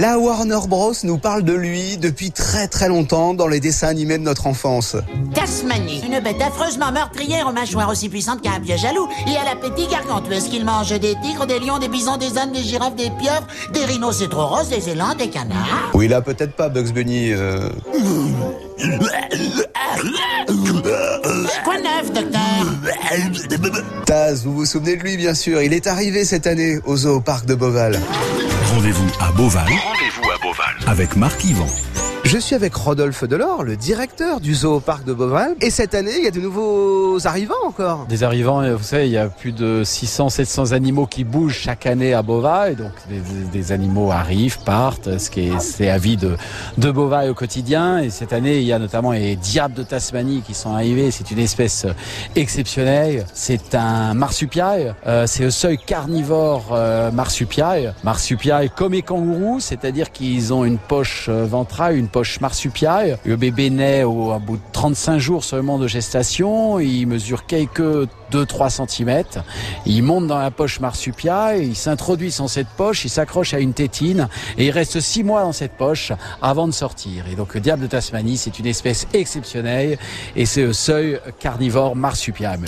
La Warner Bros nous parle de lui depuis très très longtemps dans les dessins animés de notre enfance. Tasmanie, une bête affreusement meurtrière aux mâchoires aussi puissantes qu'un vieux jaloux et à l'appétit gargantuesque. Il mange des tigres, des lions, des bisons, des ânes, des girafes, des pieuvres, des rhinocéros, des élans, des canards. Oui, là peut-être pas Bugs Bunny. euh. Quoi neuf, docteur? Taz, vous vous souvenez de lui bien sûr. Il est arrivé cette année au zoo parc de Beauval. Rendez-vous à Beauval Rendez-vous à Beauval. avec Marc Yvan. Je suis avec Rodolphe Delors, le directeur du zoo parc de Beauval. Et cette année, il y a de nouveaux arrivants encore. Des arrivants, euh, vous savez, il y a plus de 600, 700 animaux qui bougent chaque année à Beauvais. Et donc, des, des- animaux arrivent, partent, ce qui est, c'est la vie de, de Beauvais au quotidien. Et cette année, il y a notamment les diables de Tasmanie qui sont arrivés. C'est une espèce euh, exceptionnelle. C'est un marsupial. Euh, c'est le seuil carnivore euh, marsupial. Marsupial comme les kangourous, c'est-à-dire qu'ils ont une poche euh, ventrale, une poche marsupiale. Le bébé naît au, au bout de 35 jours seulement de gestation. Il mesure quelques 2-3 cm. Il monte dans la poche marsupiale, il s'introduit dans cette poche, il s'accroche à une tétine et il reste 6 mois dans cette poche avant de sortir. Et donc le diable de Tasmanie, c'est une espèce exceptionnelle et c'est le seuil carnivore marsupial.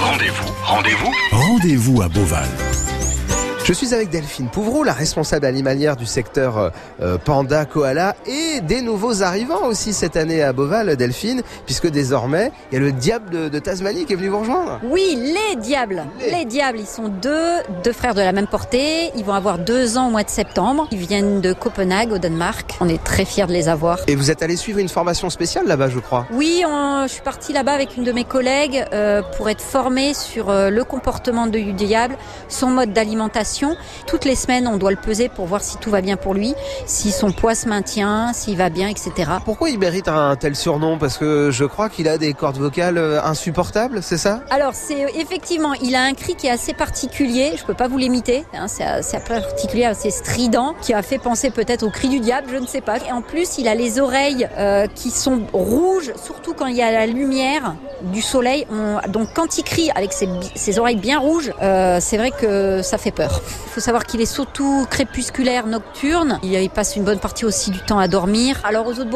Rendez-vous. Rendez-vous. Rendez-vous à Beauval. Je suis avec Delphine Pouvreau, la responsable animalière du secteur euh, panda koala et des nouveaux arrivants aussi cette année à Beauval, Delphine, puisque désormais il y a le diable de, de Tasmanie qui est venu vous rejoindre. Oui, les diables. Les. Les diables, ils sont deux, deux frères de la même portée. Ils vont avoir deux ans au mois de septembre. Ils viennent de Copenhague, au Danemark. On est très fiers de les avoir. Et vous êtes allé suivre une formation spéciale là-bas, je crois. Oui, on- je suis partie là-bas avec une de mes collègues euh, pour être formée sur euh, le comportement du diable, son mode d'alimentation. Toutes les semaines, on doit le peser pour voir si tout va bien pour lui, si son poids se maintient, s'il va bien, etc. Pourquoi il mérite un tel surnom? Parce que je crois qu'il a des cordes vocales euh, insupportables, c'est ça? Alors, c'est euh, effectivement, il a un cri qui est assez particulier. Je peux pas vous l'imiter. Hein, c'est assez particulier, assez strident, qui a fait penser peut-être au cri du diable, je ne sais pas. Et en plus, il a les oreilles euh, qui sont rouges, surtout quand il y a la lumière du soleil. On- donc, quand il crie avec ses, oreilles bien rouges, euh, c'est vrai que ça fait peur. Il faut savoir qu'il est surtout crépusculaire nocturne. Il, passe une bonne partie aussi du temps à dormir. Alors, aux eaux de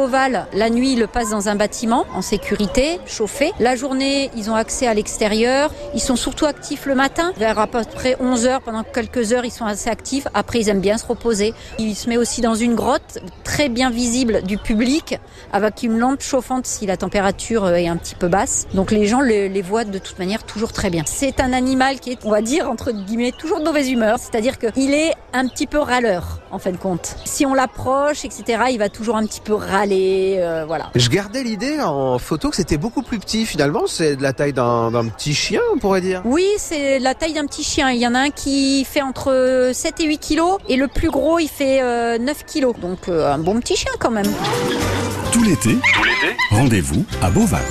la nuit, il le passe dans un bâtiment en sécurité, chauffé. La journée, ils ont accès à l'extérieur. Ils sont surtout actifs le matin, vers à peu près 11 heures. Pendant quelques heures, ils sont assez actifs. Après, ils aiment bien se reposer. Il se met aussi dans une grotte très bien visible du public, avec une lampe chauffante si la température est un petit peu basse. Donc les gens les, les voient de toute manière toujours très bien. C'est un animal qui est, on va dire, entre guillemets, toujours de mauvaise humeur. C'est-à-dire qu'il est un petit peu râleur, en fin de compte. Si on l'approche, etc., il va toujours un petit peu râler, euh, voilà. Je gardais l'idée en photo que c'était beaucoup plus petit finalement, c'est de la taille d'un petit chien, on pourrait dire. Oui, c'est la taille d'un petit chien. Il y en a un qui fait entre 7 et 8 kilos et le plus gros, il fait euh, 9 kilos. Donc euh, un bon petit chien quand même. Tout l'été, Tout l'été. rendez-vous à Beauval.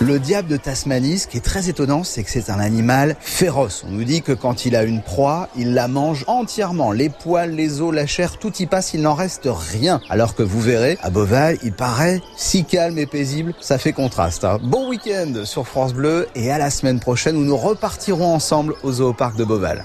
Le diable de Tasmanie, ce qui est très étonnant, c'est que c'est un animal féroce. On nous dit que quand il a une proie, il la mange entièrement. Les poils, les os, la chair, tout y passe, il n'en reste rien. Alors que vous verrez, à Beauval, il paraît si calme et paisible, ça fait contraste. hein. Bon week-end sur France Bleu et à la semaine prochaine où nous repartirons ensemble au zoo parc de Beauval.